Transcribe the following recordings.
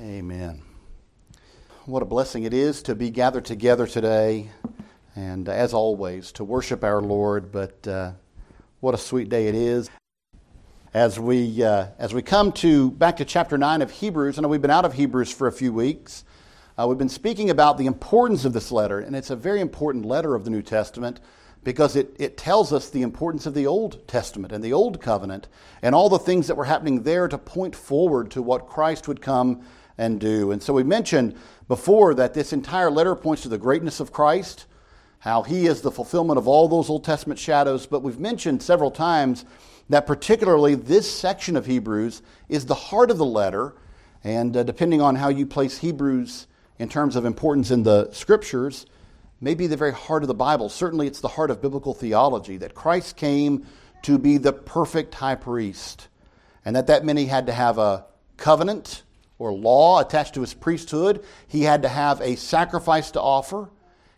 Amen. What a blessing it is to be gathered together today, and uh, as always, to worship our Lord. But uh, what a sweet day it is. As we, uh, as we come to back to chapter 9 of Hebrews, I know we've been out of Hebrews for a few weeks. Uh, we've been speaking about the importance of this letter, and it's a very important letter of the New Testament because it, it tells us the importance of the Old Testament and the Old Covenant and all the things that were happening there to point forward to what Christ would come and do. And so we mentioned before that this entire letter points to the greatness of Christ, how he is the fulfillment of all those Old Testament shadows. But we've mentioned several times that particularly this section of Hebrews is the heart of the letter. And uh, depending on how you place Hebrews in terms of importance in the scriptures, may be the very heart of the Bible. Certainly, it's the heart of biblical theology that Christ came to be the perfect high priest, and that that he had to have a covenant or law attached to his priesthood. He had to have a sacrifice to offer,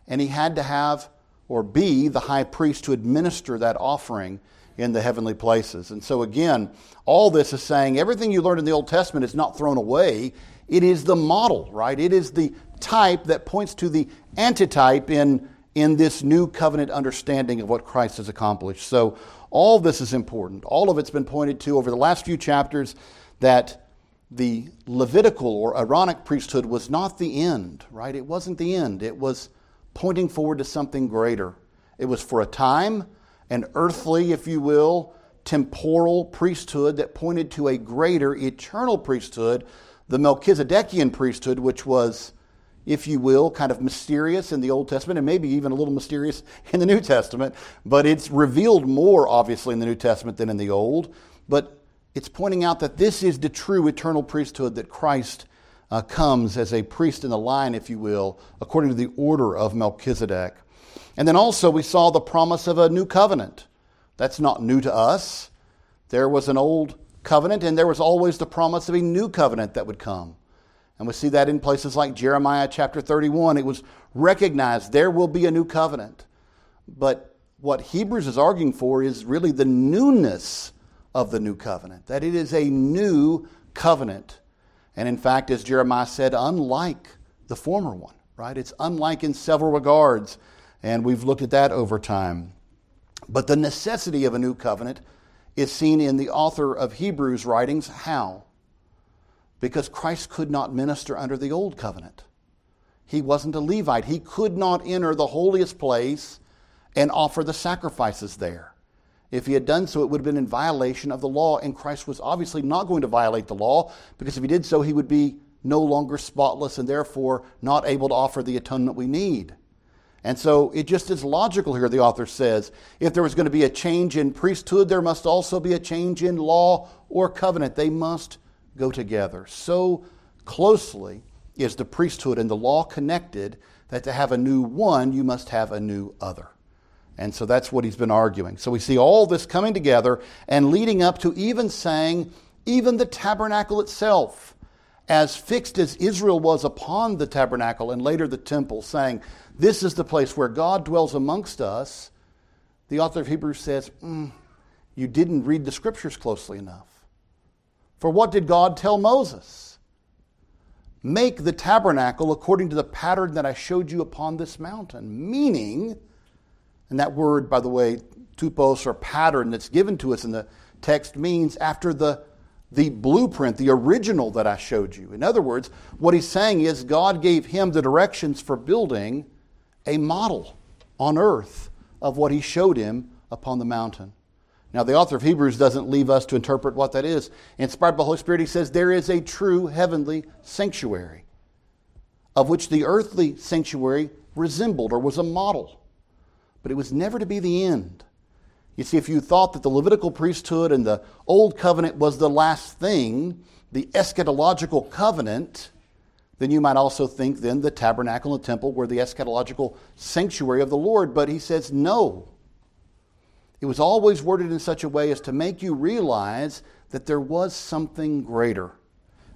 and he had to have or be the high priest to administer that offering in the heavenly places. And so, again, all this is saying everything you learned in the Old Testament is not thrown away. It is the model, right? It is the type that points to the antitype in, in this new covenant understanding of what Christ has accomplished. So, all this is important. All of it's been pointed to over the last few chapters that the Levitical or Aaronic priesthood was not the end, right? It wasn't the end. It was pointing forward to something greater. It was for a time, an earthly, if you will, temporal priesthood that pointed to a greater eternal priesthood, the Melchizedekian priesthood, which was, if you will, kind of mysterious in the Old Testament and maybe even a little mysterious in the New Testament, but it's revealed more obviously in the New Testament than in the Old. But it's pointing out that this is the true eternal priesthood that Christ uh, comes as a priest in the line, if you will, according to the order of Melchizedek. And then also we saw the promise of a new covenant. That's not new to us. There was an old covenant, and there was always the promise of a new covenant that would come. And we see that in places like Jeremiah chapter 31. It was recognized there will be a new covenant. But what Hebrews is arguing for is really the newness of the new covenant, that it is a new covenant. And in fact, as Jeremiah said, unlike the former one, right? It's unlike in several regards, and we've looked at that over time. But the necessity of a new covenant is seen in the author of Hebrews' writings. How? Because Christ could not minister under the old covenant. He wasn't a Levite. He could not enter the holiest place and offer the sacrifices there. If he had done so, it would have been in violation of the law, and Christ was obviously not going to violate the law, because if he did so, he would be no longer spotless and therefore not able to offer the atonement we need. And so it just is logical here, the author says. If there was going to be a change in priesthood, there must also be a change in law or covenant. They must go together. So closely is the priesthood and the law connected that to have a new one, you must have a new other. And so that's what he's been arguing. So we see all this coming together and leading up to even saying, even the tabernacle itself, as fixed as Israel was upon the tabernacle and later the temple, saying, This is the place where God dwells amongst us, the author of Hebrews says, mm, You didn't read the scriptures closely enough. For what did God tell Moses? Make the tabernacle according to the pattern that I showed you upon this mountain. Meaning, and that word, by the way, tupos or pattern that's given to us in the text means after the, the blueprint, the original that I showed you. In other words, what he's saying is God gave him the directions for building a model on earth of what he showed him upon the mountain. Now, the author of Hebrews doesn't leave us to interpret what that is. Inspired by the Holy Spirit, he says there is a true heavenly sanctuary, of which the earthly sanctuary resembled or was a model but it was never to be the end. You see, if you thought that the Levitical priesthood and the Old Covenant was the last thing, the eschatological covenant, then you might also think then the tabernacle and the temple were the eschatological sanctuary of the Lord. But he says no. It was always worded in such a way as to make you realize that there was something greater.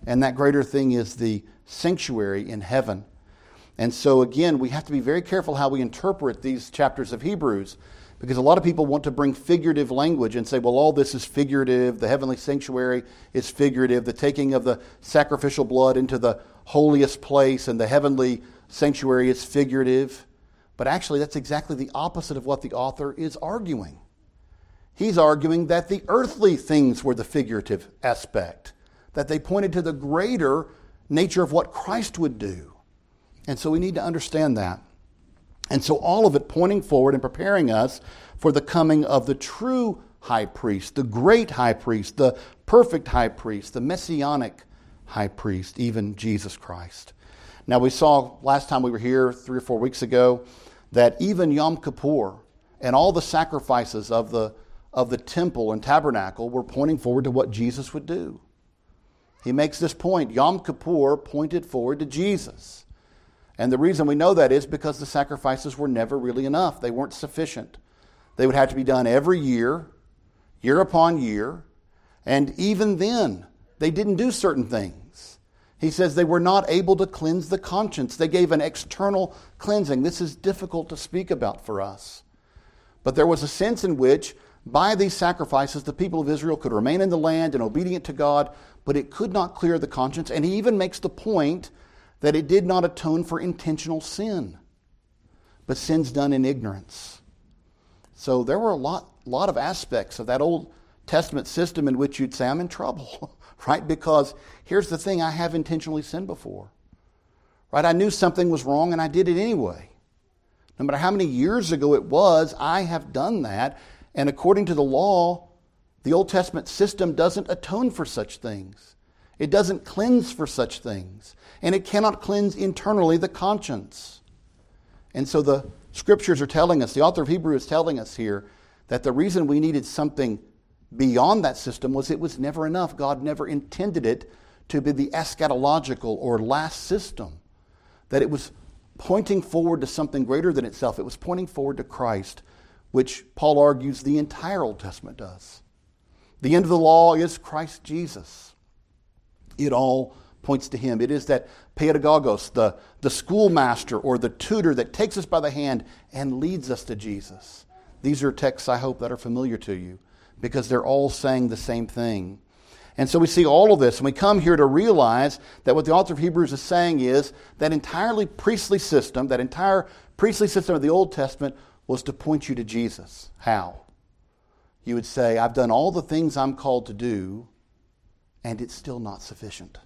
And that greater thing is the sanctuary in heaven. And so, again, we have to be very careful how we interpret these chapters of Hebrews Because a lot of people want to bring figurative language and say, well, all this is figurative. The heavenly sanctuary is figurative. The taking of the sacrificial blood into the holiest place and the heavenly sanctuary is figurative. But actually, that's exactly the opposite of what the author is arguing. He's arguing that the earthly things were the figurative aspect, that they pointed to the greater nature of what Christ would do. And so we need to understand that. And so all of it pointing forward and preparing us for the coming of the true high priest, the great high priest, the perfect high priest, the messianic high priest, even Jesus Christ. Now, we saw last time we were here, three or four weeks ago, that even Yom Kippur and all the sacrifices of the, of the temple and tabernacle were pointing forward to what Jesus would do. He makes this point Yom Kippur pointed forward to Jesus. And the reason we know that is because the sacrifices were never really enough, they weren't sufficient. They would have to be done every year, year upon year, and even then, they didn't do certain things. He says they were not able to cleanse the conscience. They gave an external cleansing. This is difficult to speak about for us. But there was a sense in which, by these sacrifices, the people of Israel could remain in the land and obedient to God, but it could not clear the conscience. And he even makes the point that it did not atone for intentional sin, but sins done in ignorance. So there were a lot, lot of aspects of that Old Testament system in which you'd say, I'm in trouble, right? Because here's the thing I have intentionally sinned before, right? I knew something was wrong and I did it anyway. No matter how many years ago it was, I have done that. And according to the law, the Old Testament system doesn't atone for such things. It doesn't cleanse for such things. And it cannot cleanse internally the conscience. And so the scriptures are telling us, the author of Hebrew is telling us here, that the reason we needed something beyond that system was it was never enough. God never intended it to be the eschatological or last system. That it was pointing forward to something greater than itself. It was pointing forward to Christ, which Paul argues the entire Old Testament does. The end of the law is Christ Jesus. It all points to him. It is that pedagogos, the, the schoolmaster or the tutor that takes us by the hand and leads us to Jesus. These are texts I hope that are familiar to you because they're all saying the same thing. And so we see all of this, and we come here to realize that what the author of Hebrews is saying is that entirely priestly system, that entire priestly system of the Old Testament was to point you to Jesus. How? You would say, I've done all the things I'm called to do, and it's still not sufficient.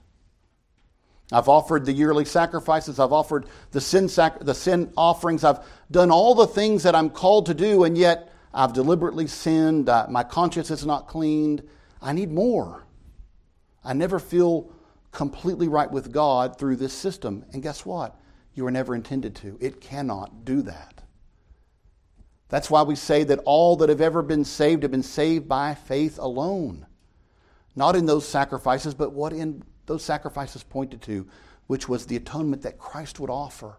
I've offered the yearly sacrifices. I've offered the sin, sac- the sin offerings. I've done all the things that I'm called to do, and yet I've deliberately sinned. Uh, my conscience is not cleaned. I need more. I never feel completely right with God through this system. And guess what? You were never intended to. It cannot do that. That's why we say that all that have ever been saved have been saved by faith alone. Not in those sacrifices, but what in those sacrifices pointed to, which was the atonement that Christ would offer.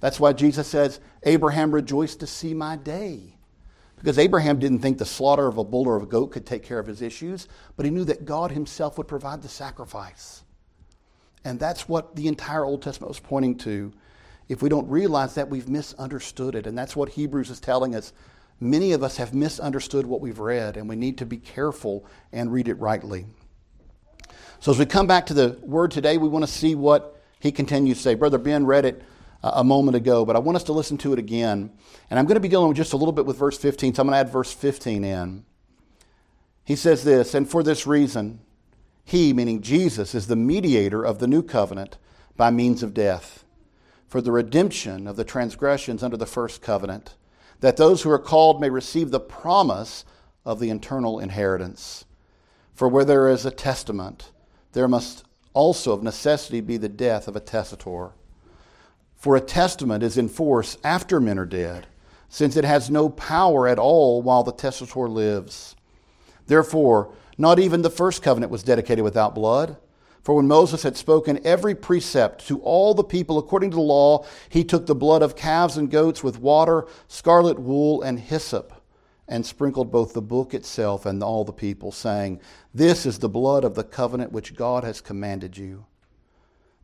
That's why Jesus says, Abraham rejoiced to see my day. Because Abraham didn't think the slaughter of a bull or of a goat could take care of his issues, but he knew that God himself would provide the sacrifice. And that's what the entire Old Testament was pointing to. If we don't realize that, we've misunderstood it. And that's what Hebrews is telling us. Many of us have misunderstood what we've read, and we need to be careful and read it rightly. So, as we come back to the word today, we want to see what he continues to say. Brother Ben read it uh, a moment ago, but I want us to listen to it again. And I'm going to be dealing with just a little bit with verse 15, so I'm going to add verse 15 in. He says this, and for this reason, he, meaning Jesus, is the mediator of the new covenant by means of death, for the redemption of the transgressions under the first covenant, that those who are called may receive the promise of the eternal inheritance. For where there is a testament, there must also of necessity be the death of a testator. For a testament is in force after men are dead, since it has no power at all while the testator lives. Therefore, not even the first covenant was dedicated without blood. For when Moses had spoken every precept to all the people according to the law, he took the blood of calves and goats with water, scarlet wool, and hyssop, and sprinkled both the book itself and all the people, saying, This is the blood of the covenant which God has commanded you.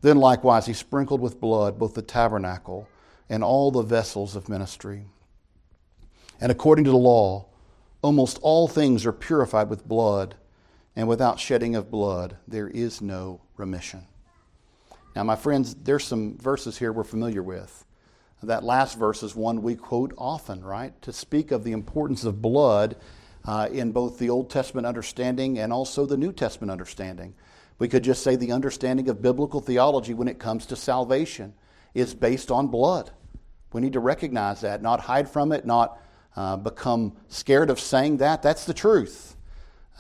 Then likewise he sprinkled with blood both the tabernacle and all the vessels of ministry. And according to the law, almost all things are purified with blood, and without shedding of blood, there is no remission. Now, my friends, there's some verses here we're familiar with. That last verse is one we quote often, right? To speak of the importance of blood uh, in both the Old Testament understanding and also the New Testament understanding. We could just say the understanding of biblical theology when it comes to salvation is based on blood. We need to recognize that, not hide from it, not uh, become scared of saying that. That's the truth.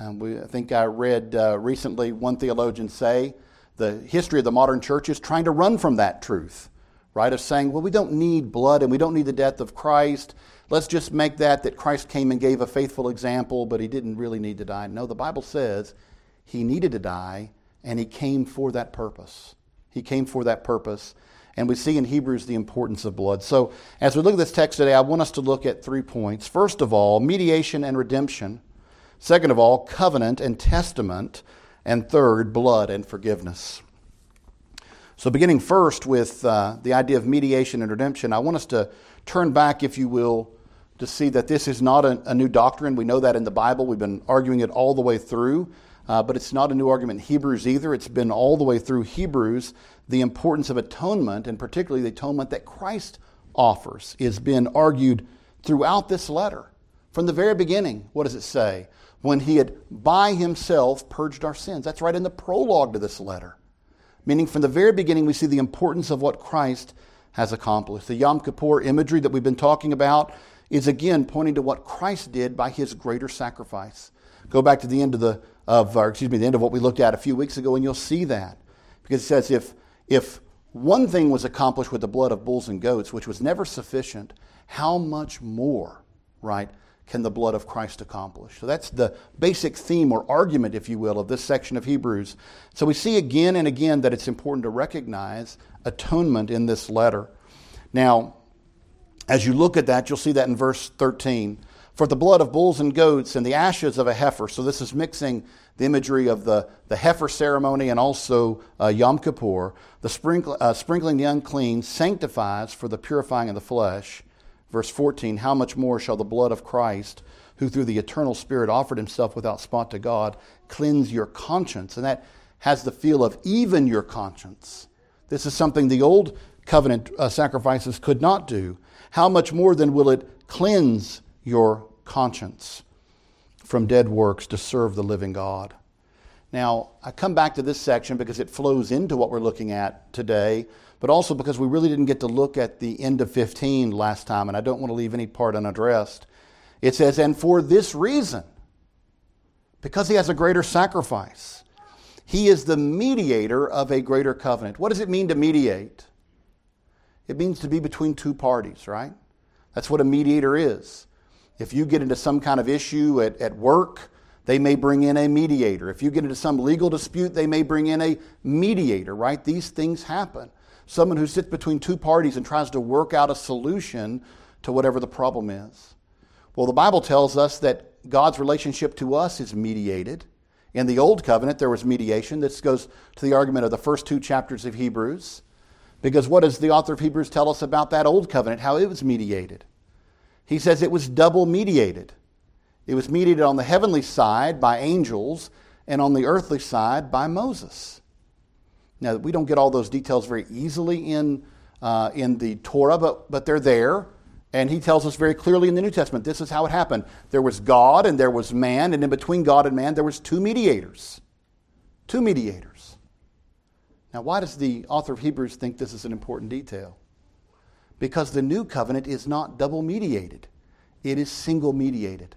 Um, we, I think I read uh, recently one theologian say the history of the modern church is trying to run from that truth, right? Of saying, well, we don't need blood and we don't need the death of Christ. Let's just make that that Christ came and gave a faithful example, but he didn't really need to die. No, the Bible says he needed to die and he came for that purpose. He came for that purpose. And we see in Hebrews the importance of blood. So, as we look at this text today, I want us to look at three points. First of all, mediation and redemption. Second of all, covenant and testament. And third, blood and forgiveness. So, beginning first with uh, the idea of mediation and redemption, I want us to turn back, if you will, to see that this is not a, a new doctrine. We know that in the Bible. We've been arguing it all the way through. Uh, but it's not a new argument in Hebrews either. It's been all the way through Hebrews. The importance of atonement, and particularly the atonement that Christ offers, is been argued throughout this letter. From the very beginning, what does it say? When he had by himself purged our sins. That's right in the prologue to this letter. Meaning, from the very beginning, we see the importance of what Christ has accomplished. The Yom Kippur imagery that we've been talking about is again pointing to what Christ did by his greater sacrifice. Go back to the end of the of excuse me, the end of what we looked at a few weeks ago, and you'll see that. Because it says if if one thing was accomplished with the blood of bulls and goats, which was never sufficient, how much more, right, can the blood of Christ accomplish? So that's the basic theme or argument, if you will, of this section of Hebrews. So we see again and again that it's important to recognize atonement in this letter. Now, as you look at that, you'll see that in verse 13. For the blood of bulls and goats and the ashes of a heifer. So this is mixing the imagery of the, the heifer ceremony and also uh, Yom Kippur. The sprinkle, uh, sprinkling the unclean sanctifies for the purifying of the flesh. Verse 14 How much more shall the blood of Christ, who through the eternal Spirit offered himself without spot to God, cleanse your conscience? And that has the feel of even your conscience. This is something the old covenant uh, sacrifices could not do. How much more then will it cleanse your conscience from dead works to serve the living God. Now, I come back to this section because it flows into what we're looking at today, but also because we really didn't get to look at the end of 15 last time, and I don't want to leave any part unaddressed. It says, And for this reason, because he has a greater sacrifice, he is the mediator of a greater covenant. What does it mean to mediate? It means to be between two parties, right? That's what a mediator is. If you get into some kind of issue at, at work, they may bring in a mediator. If you get into some legal dispute, they may bring in a mediator, right? These things happen. Someone who sits between two parties and tries to work out a solution to whatever the problem is. Well, the Bible tells us that God's relationship to us is mediated. In the Old Covenant, there was mediation. This goes to the argument of the first two chapters of Hebrews. Because what does the author of Hebrews tell us about that Old Covenant, how it was mediated? He says it was double mediated. It was mediated on the heavenly side by angels and on the earthly side by Moses. Now, we don't get all those details very easily in, uh, in the Torah, but, but they're there. And he tells us very clearly in the New Testament this is how it happened. There was God and there was man, and in between God and man, there was two mediators. Two mediators. Now, why does the author of Hebrews think this is an important detail? because the new covenant is not double mediated, it is single mediated.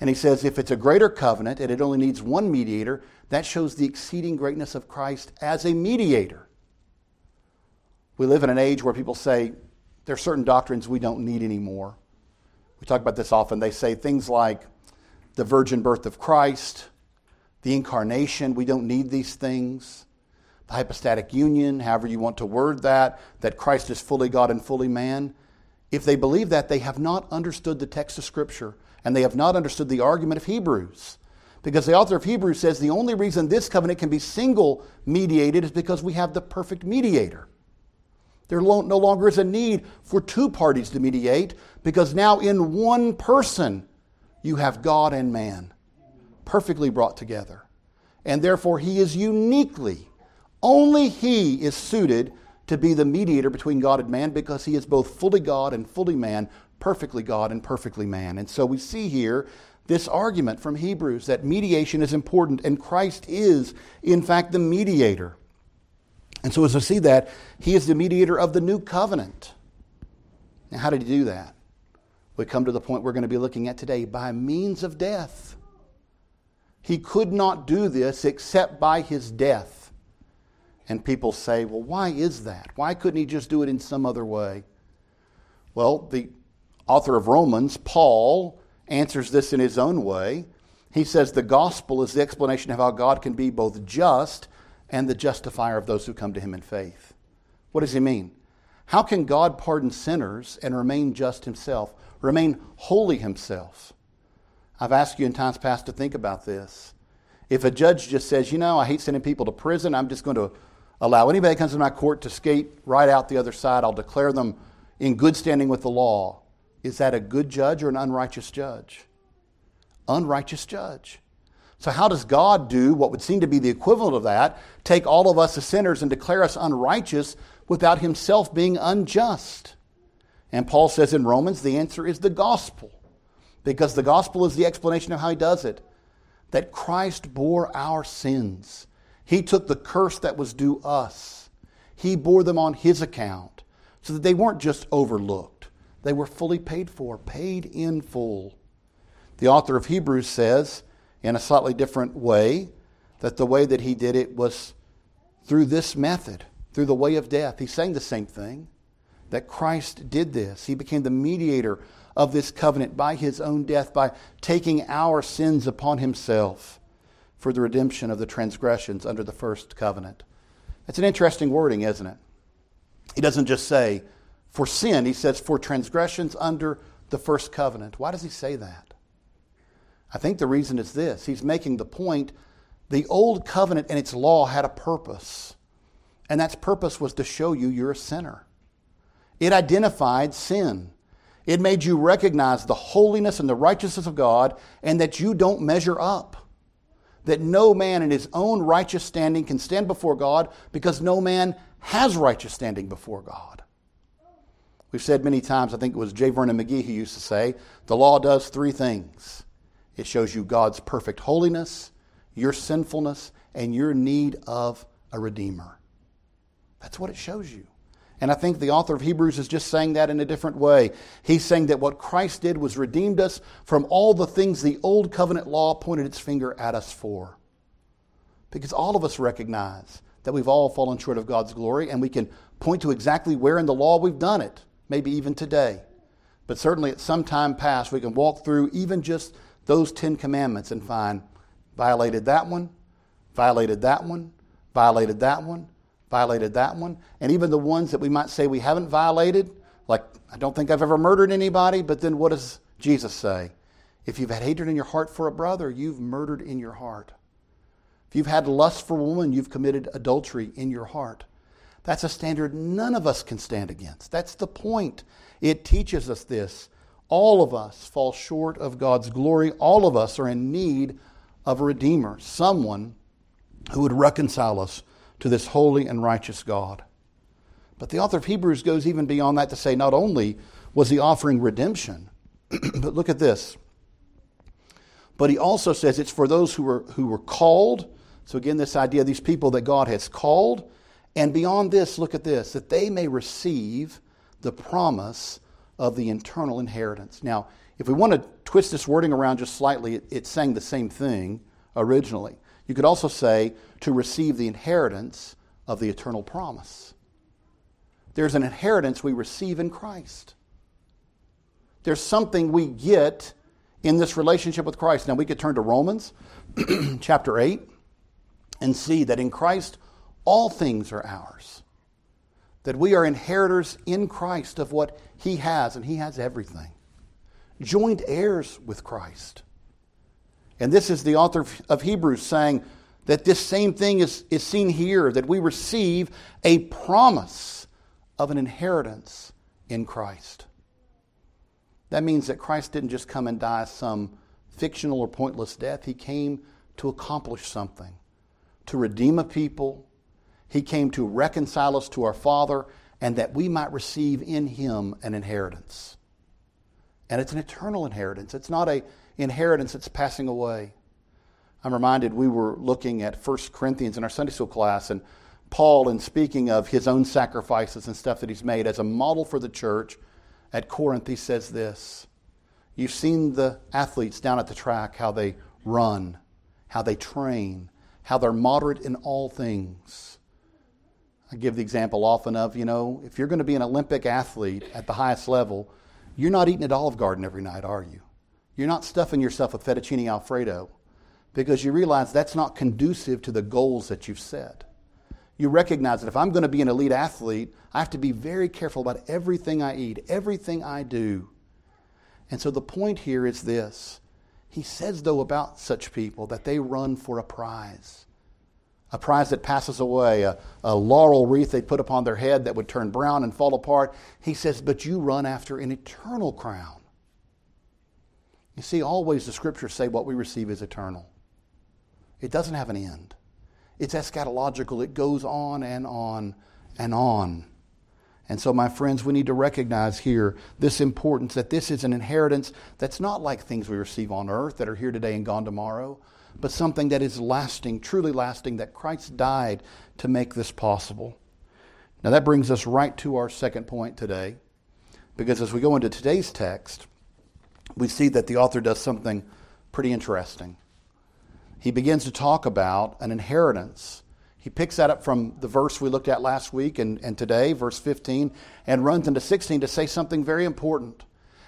And he says if it's a greater covenant and it only needs one mediator, that shows the exceeding greatness of Christ as a mediator. We live in an age where people say there are certain doctrines we don't need anymore. We talk about this often. They say things like the virgin birth of Christ, the incarnation, we don't need these things the hypostatic union, however you want to word that, that Christ is fully God and fully man. If they believe that, they have not understood the text of Scripture and they have not understood the argument of Hebrews. Because the author of Hebrews says the only reason this covenant can be single mediated is because we have the perfect mediator. There no longer is a need for two parties to mediate because now in one person you have God and man perfectly brought together. And therefore he is uniquely, only he is suited to be the mediator between God and man because he is both fully God and fully man, perfectly God and perfectly man. And so we see here this argument from Hebrews that mediation is important and Christ is, in fact, the mediator. And so, as I see that, he is the mediator of the new covenant. Now, how did he do that? We come to the point we're going to be looking at today by means of death. He could not do this except by his death. And people say, well, why is that? Why couldn't he just do it in some other way? Well, the author of Romans, Paul, answers this in his own way. He says the gospel is the explanation of how God can be both just and the justifier of those who come to him in faith. What does he mean? How can God pardon sinners and remain just himself, remain holy himself? I've asked you in times past to think about this. If a judge just says, you know, I hate sending people to prison, I'm just going to allow anybody that comes to my court to skate right out the other side, I'll declare them in good standing with the law. Is that a good judge or an unrighteous judge? Unrighteous judge. So, how does God do what would seem to be the equivalent of that? Take all of us as sinners and declare us unrighteous without himself being unjust? And Paul says in Romans, the answer is the gospel, because the gospel is the explanation of how he does it. That Christ bore our sins, he took the curse that was due us, he bore them on his account, so that they weren't just overlooked, they were fully paid for, paid in full. The author of Hebrews says, in a slightly different way, that the way that he did it was through this method, through the way of death. He's saying the same thing that Christ did this. He became the mediator of this covenant by his own death, by taking our sins upon himself for the redemption of the transgressions under the first covenant. That's an interesting wording, isn't it? He doesn't just say for sin, he says for transgressions under the first covenant. Why does he say that? I think the reason is this he's making the point the old covenant and its law had a purpose, and that purpose was to show you you're a sinner. It identified sin. It made you recognize the holiness and the righteousness of God and that you don't measure up. That no man in his own righteous standing can stand before God because no man has righteous standing before God. We've said many times, I think it was J. Vernon McGee who used to say, the law does three things it shows you God's perfect holiness, your sinfulness, and your need of a Redeemer. That's what it shows you. And I think the author of Hebrews is just saying that in a different way. He's saying that what Christ did was redeemed us from all the things the old covenant law pointed its finger at us for. Because all of us recognize that we've all fallen short of God's glory, and we can point to exactly where in the law we've done it, maybe even today. But certainly at some time past, we can walk through even just those Ten Commandments and find violated that one, violated that one, violated that one, violated that one, and even the ones that we might say we haven't violated, like I don't think I've ever murdered anybody, but then what does Jesus say? If you've had hatred in your heart for a brother, you've murdered in your heart. If you've had lust for a woman, you've committed adultery in your heart. That's a standard none of us can stand against. That's the point. It teaches us this. All of us fall short of God's glory. All of us are in need of a Redeemer, someone who would reconcile us to this holy and righteous God. But the author of Hebrews goes even beyond that to say not only was he offering redemption, but look at this. But he also says it's for those who were, who were called. So, again, this idea these people that God has called. And beyond this, look at this that they may receive the promise of the internal inheritance. Now, if we want to twist this wording around just slightly, it, it's saying the same thing originally. You could also say to receive the inheritance of the eternal promise. There's an inheritance we receive in Christ. There's something we get in this relationship with Christ. Now, we could turn to Romans chapter 8 and see that in Christ all things are ours that we are inheritors in Christ of what He has, and He has everything. Joint heirs with Christ. And this is the author of Hebrews saying that this same thing is, is seen here, that we receive a promise of an inheritance in Christ. That means that Christ didn't just come and die some fictional or pointless death. He came to accomplish something, to redeem a people. He came to reconcile us to our Father, and that we might receive in Him an inheritance. And it's an eternal inheritance. It's not an inheritance that's passing away. I'm reminded we were looking at 1 Corinthians in our Sunday school class, and Paul, in speaking of his own sacrifices and stuff that he's made as a model for the church at Corinth, he says this You've seen the athletes down at the track, how they run, how they train, how they're moderate in all things. I give the example often of, you know, if you're going to be an Olympic athlete at the highest level, you're not eating at Olive Garden every night, are you? You're not stuffing yourself with fettuccine alfredo because you realize that's not conducive to the goals that you've set. You recognize that if I'm going to be an elite athlete, I have to be very careful about everything I eat, everything I do. And so the point here is this. He says, though, about such people that they run for a prize. A prize that passes away, a, a laurel wreath they put upon their head that would turn brown and fall apart. He says, But you run after an eternal crown. You see, always the scriptures say what we receive is eternal. It doesn't have an end. It's eschatological. It goes on and on and on. And so, my friends, we need to recognize here this importance that this is an inheritance that's not like things we receive on earth that are here today and gone tomorrow, but something that is lasting, truly lasting, that Christ died to make this possible. Now, that brings us right to our second point today, because as we go into today's text, we see that the author does something pretty interesting he begins to talk about an inheritance. He picks that up from the verse we looked at last week and, and today, verse 15, and runs into 16 to say something very important.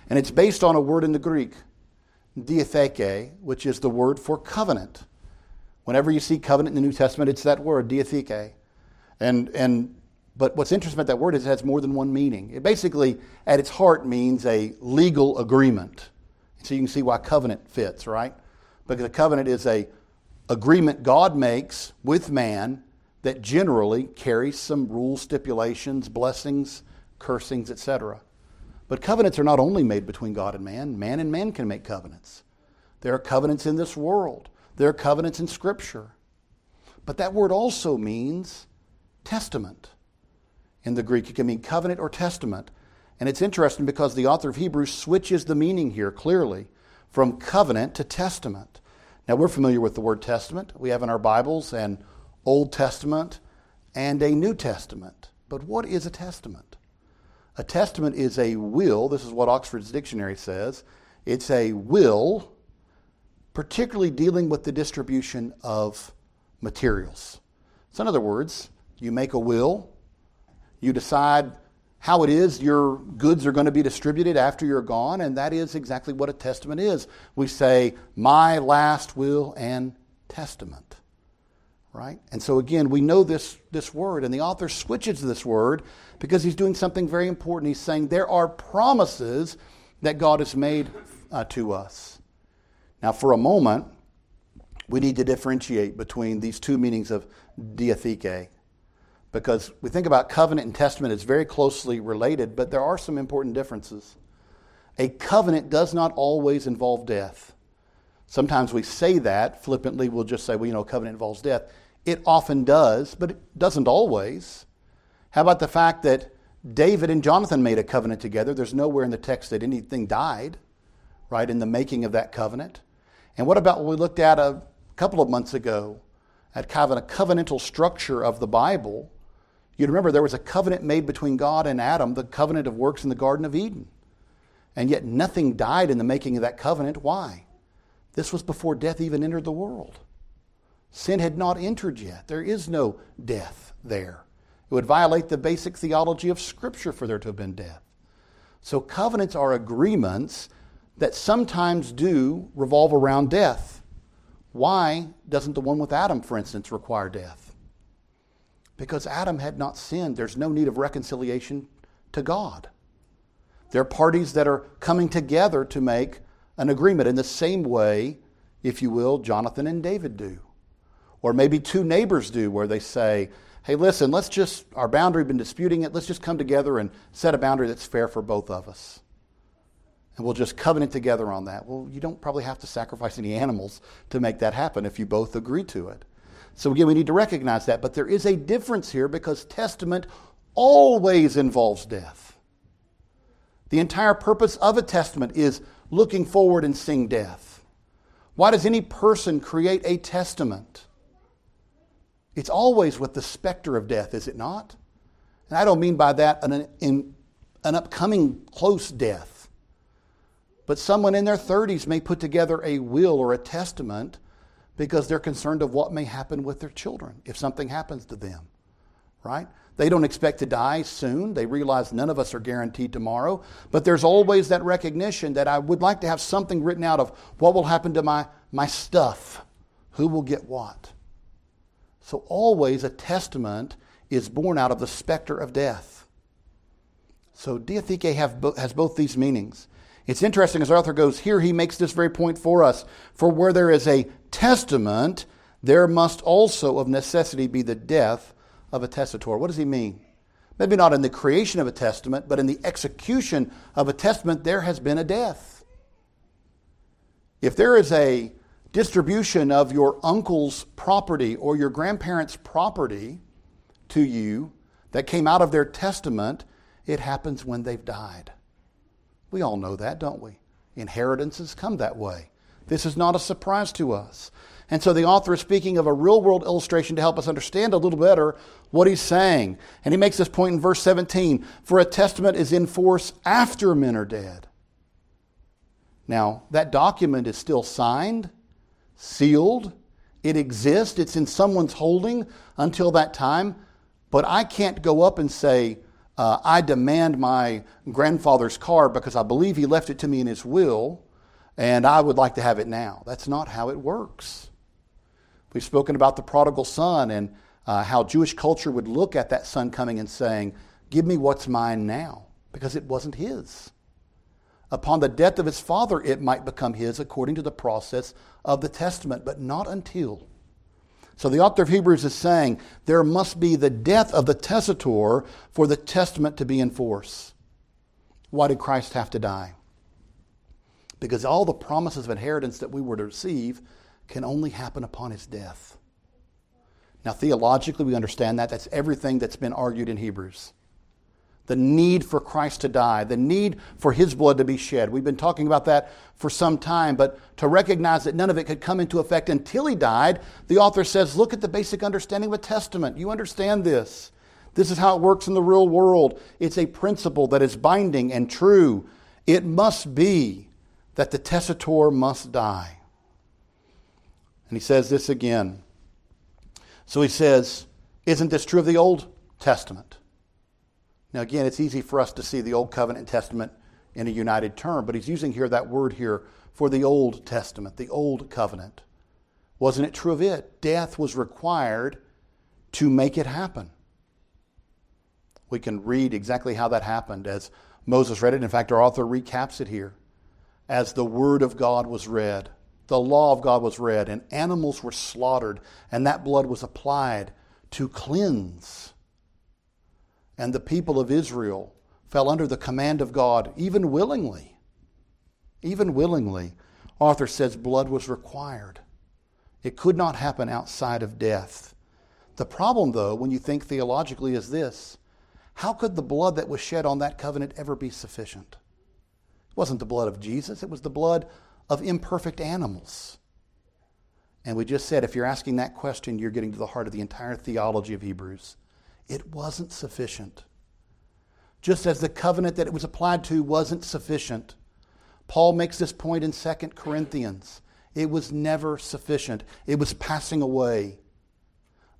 And it's based on a word in the Greek, diatheke, which is the word for covenant. Whenever you see covenant in the New Testament, it's that word, diatheke. And, and, but what's interesting about that word is it has more than one meaning. It basically, at its heart, means a legal agreement. So you can see why covenant fits, right? Because a covenant is a agreement God makes with man that generally carries some rules, stipulations, blessings, cursings, etc. But covenants are not only made between God and man, man and man can make covenants. There are covenants in this world, there are covenants in Scripture. But that word also means testament. In the Greek, it can mean covenant or testament. And it's interesting because the author of Hebrews switches the meaning here clearly from covenant to testament. Now, we're familiar with the word testament. We have in our Bibles an Old Testament and a New Testament. But what is a testament? A testament is a will. This is what Oxford's dictionary says. It's a will, particularly dealing with the distribution of materials. So, in other words, you make a will, you decide how it is your goods are going to be distributed after you're gone, and that is exactly what a testament is. We say, My last will and testament. Right? And so again, we know this, this word, and the author switches this word because he's doing something very important. He's saying there are promises that God has made uh, to us. Now, for a moment, we need to differentiate between these two meanings of diatheke because we think about covenant and testament as very closely related, but there are some important differences. A covenant does not always involve death. Sometimes we say that flippantly, we'll just say, well, you know, covenant involves death. It often does, but it doesn't always. How about the fact that David and Jonathan made a covenant together? There's nowhere in the text that anything died, right, in the making of that covenant. And what about what we looked at a couple of months ago at kind of a covenantal structure of the Bible? You remember there was a covenant made between God and Adam, the covenant of works in the Garden of Eden. And yet nothing died in the making of that covenant. Why? This was before death even entered the world. Sin had not entered yet. There is no death there. It would violate the basic theology of Scripture for there to have been death. So covenants are agreements that sometimes do revolve around death. Why doesn't the one with Adam, for instance, require death? Because Adam had not sinned. There's no need of reconciliation to God. There are parties that are coming together to make an agreement in the same way, if you will, Jonathan and David do. Or maybe two neighbors do, where they say, hey, listen, let's just, our boundary, been disputing it, let's just come together and set a boundary that's fair for both of us. And we'll just covenant together on that. Well, you don't probably have to sacrifice any animals to make that happen if you both agree to it. So, again, we need to recognize that. But there is a difference here because testament always involves death. The entire purpose of a testament is looking forward and seeing death. Why does any person create a testament? It's always with the specter of death, is it not? And I don't mean by that an, an, an upcoming close death. But someone in their 30s may put together a will or a testament because they're concerned of what may happen with their children if something happens to them, right? They don't expect to die soon. They realize none of us are guaranteed tomorrow. But there's always that recognition that I would like to have something written out of what will happen to my, my stuff, who will get what. So, always a testament is born out of the specter of death. So, diatheke have, has both these meanings. It's interesting as author goes here, he makes this very point for us. For where there is a testament, there must also of necessity be the death of a testator. What does he mean? Maybe not in the creation of a testament, but in the execution of a testament, there has been a death. If there is a distribution of your uncle's property or your grandparents' property to you that came out of their testament, it happens when they've died. We all know that, don't we? Inheritances come that way. This is not a surprise to us. And so the author is speaking of a real world illustration to help us understand a little better what he's saying. And he makes this point in verse 17 For a testament is in force after men are dead. Now, that document is still signed, sealed, it exists, it's in someone's holding until that time. But I can't go up and say, uh, I demand my grandfather's car because I believe he left it to me in his will, and I would like to have it now. That's not how it works. We've spoken about the prodigal son and uh, how Jewish culture would look at that son coming and saying, Give me what's mine now, because it wasn't his. Upon the death of his father, it might become his according to the process of the testament, but not until. So the author of Hebrews is saying there must be the death of the testator for the testament to be in force. Why did Christ have to die? Because all the promises of inheritance that we were to receive can only happen upon his death. Now, theologically, we understand that. That's everything that's been argued in Hebrews. The need for Christ to die, the need for his blood to be shed. We've been talking about that for some time, but to recognize that none of it could come into effect until he died, the author says, look at the basic understanding of a testament. You understand this. This is how it works in the real world. It's a principle that is binding and true. It must be that the testator must die. And he says this again. So he says, Isn't this true of the Old Testament? Now, again, it's easy for us to see the Old Covenant Testament in a united term, but he's using here that word here for the Old Testament, the Old Covenant. Wasn't it true of it? Death was required to make it happen. We can read exactly how that happened as Moses read it. In fact, our author recaps it here. As the Word of God was read, the law of God was read, and animals were slaughtered, and that blood was applied to cleanse. And the people of Israel fell under the command of God, even willingly. Even willingly. author says blood was required. It could not happen outside of death. The problem, though, when you think theologically, is this how could the blood that was shed on that covenant ever be sufficient? It wasn't the blood of Jesus, it was the blood of imperfect animals. And we just said if you're asking that question, you're getting to the heart of the entire theology of Hebrews. It wasn't sufficient. Just as the covenant that it was applied to wasn't sufficient. Paul makes this point in 2 Corinthians. It was never sufficient, it was passing away.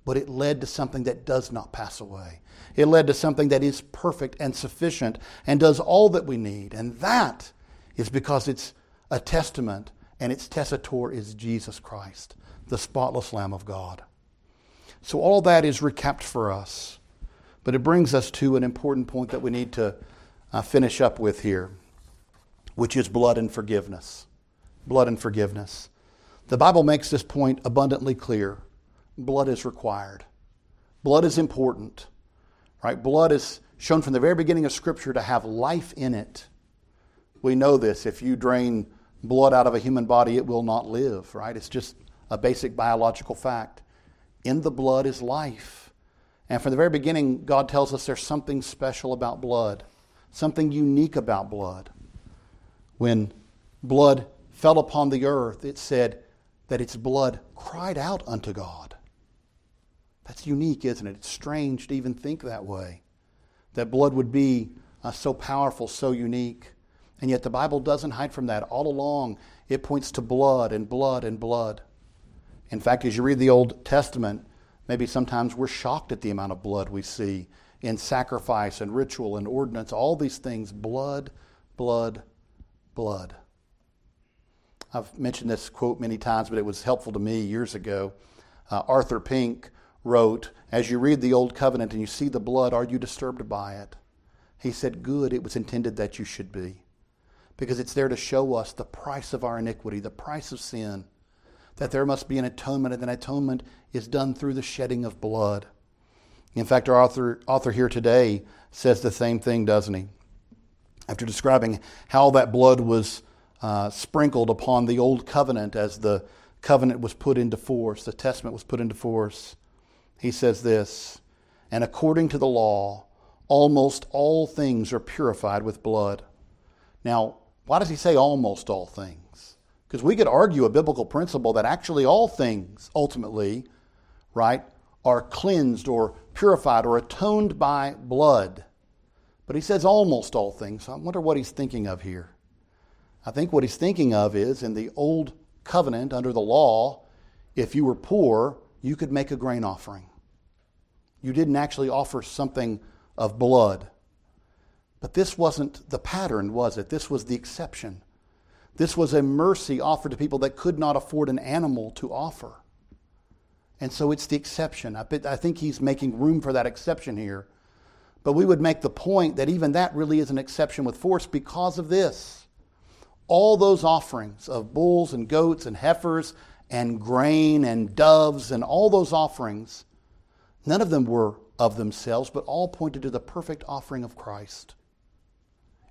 But it led to something that does not pass away. It led to something that is perfect and sufficient and does all that we need. And that is because it's a testament, and its testator is Jesus Christ, the spotless Lamb of God. So all that is recapped for us. But it brings us to an important point that we need to uh, finish up with here, which is blood and forgiveness. Blood and forgiveness. The Bible makes this point abundantly clear. Blood is required. Blood is important, right? Blood is shown from the very beginning of Scripture to have life in it. We know this. If you drain blood out of a human body, it will not live, right? It's just a basic biological fact. In the blood is life. And from the very beginning, God tells us there's something special about blood, something unique about blood. When blood fell upon the earth, it said that its blood cried out unto God. That's unique, isn't it? It's strange to even think that way. That blood would be uh, so powerful, so unique. And yet the Bible doesn't hide from that. All along, it points to blood and blood and blood. In fact, as you read the Old Testament, maybe sometimes we're shocked at the amount of blood we see in sacrifice and ritual and ordinance, all these things blood, blood, blood. I've mentioned this quote many times, but it was helpful to me years ago. Uh, Arthur Pink wrote, As you read the Old Covenant and you see the blood, are you disturbed by it? He said, Good, it was intended that you should be because it's there to show us the price of our iniquity, the price of sin, that there must be an atonement, and that atonement is done through the shedding of blood. In fact, our author, author here today says the same thing, doesn't he? After describing how that blood was uh, sprinkled upon the old covenant as the covenant was put into force, the testament was put into force, he says this And according to the law, almost all things are purified with blood. Now, why does he say almost all things? Because we could argue a biblical principle that actually all things ultimately, right, are cleansed or purified or atoned by blood. But he says almost all things. So I wonder what he's thinking of here. I think what he's thinking of is in the old covenant under the law, if you were poor, you could make a grain offering. You didn't actually offer something of blood. But this wasn't the pattern, was it? This was the exception. This was a mercy offered to people that could not afford an animal to offer. And so it's the exception. I, I think he's making room for that exception here. But we would make the point that even that really is an exception with force because of this. All those offerings of bulls and goats and heifers and grain and doves and all those offerings, none of them were of themselves, but all pointed to the perfect offering of Christ.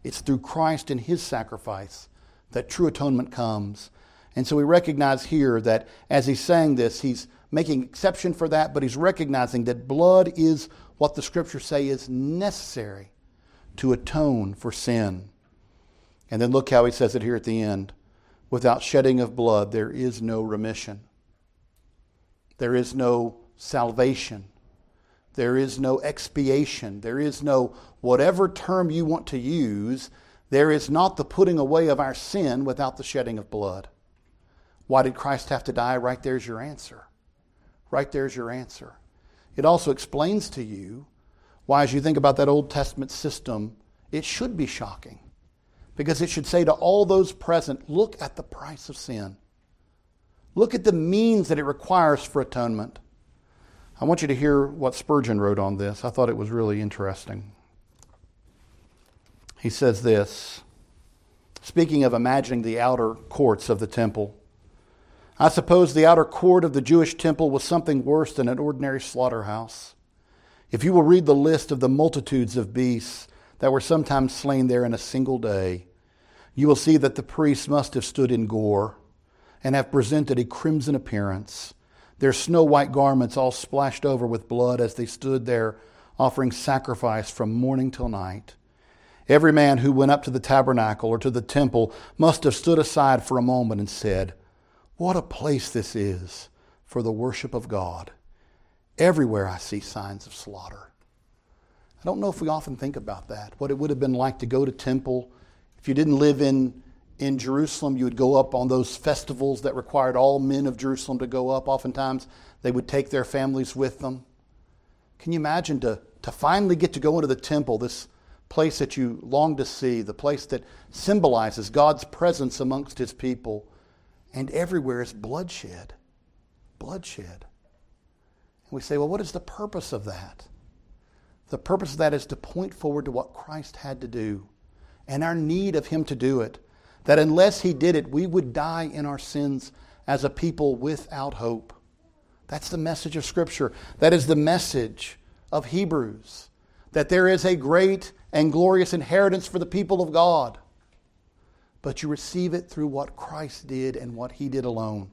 It's through Christ and his sacrifice that true atonement comes. And so we recognize here that as he's saying this, he's making exception for that, but he's recognizing that blood is what the scriptures say is necessary to atone for sin. And then look how he says it here at the end. Without shedding of blood, there is no remission. There is no salvation. There is no expiation. There is no whatever term you want to use. There is not the putting away of our sin without the shedding of blood. Why did Christ have to die? Right there's your answer. Right there's your answer. It also explains to you why, as you think about that Old Testament system, it should be shocking. Because it should say to all those present, look at the price of sin. Look at the means that it requires for atonement. I want you to hear what Spurgeon wrote on this. I thought it was really interesting. He says this, speaking of imagining the outer courts of the temple. I suppose the outer court of the Jewish temple was something worse than an ordinary slaughterhouse. If you will read the list of the multitudes of beasts that were sometimes slain there in a single day, you will see that the priests must have stood in gore and have presented a crimson appearance their snow white garments all splashed over with blood as they stood there offering sacrifice from morning till night. Every man who went up to the tabernacle or to the temple must have stood aside for a moment and said, What a place this is for the worship of God. Everywhere I see signs of slaughter. I don't know if we often think about that, what it would have been like to go to temple. If you didn't live in in Jerusalem, you would go up on those festivals that required all men of Jerusalem to go up. Oftentimes, they would take their families with them. Can you imagine to, to finally get to go into the temple, this place that you long to see, the place that symbolizes God's presence amongst his people, and everywhere is bloodshed? Bloodshed. And we say, well, what is the purpose of that? The purpose of that is to point forward to what Christ had to do and our need of him to do it that unless He did it, we would die in our sins as a people without hope. That's the message of Scripture. That is the message of Hebrews. That there is a great and glorious inheritance for the people of God. But you receive it through what Christ did and what He did alone,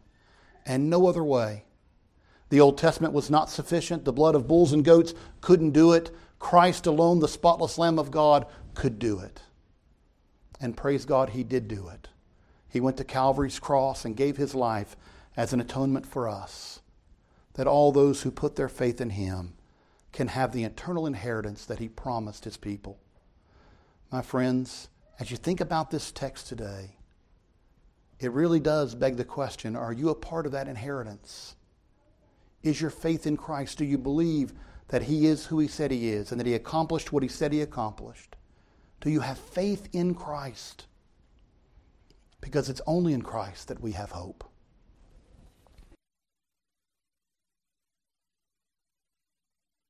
and no other way. The Old Testament was not sufficient. The blood of bulls and goats couldn't do it. Christ alone, the spotless Lamb of God, could do it. And praise God, He did do it. He went to Calvary's cross and gave His life as an atonement for us, that all those who put their faith in Him can have the eternal inheritance that He promised His people. My friends, as you think about this text today, it really does beg the question are you a part of that inheritance? Is your faith in Christ? Do you believe that He is who He said He is and that He accomplished what He said He accomplished? Do you have faith in Christ? Because it's only in Christ that we have hope.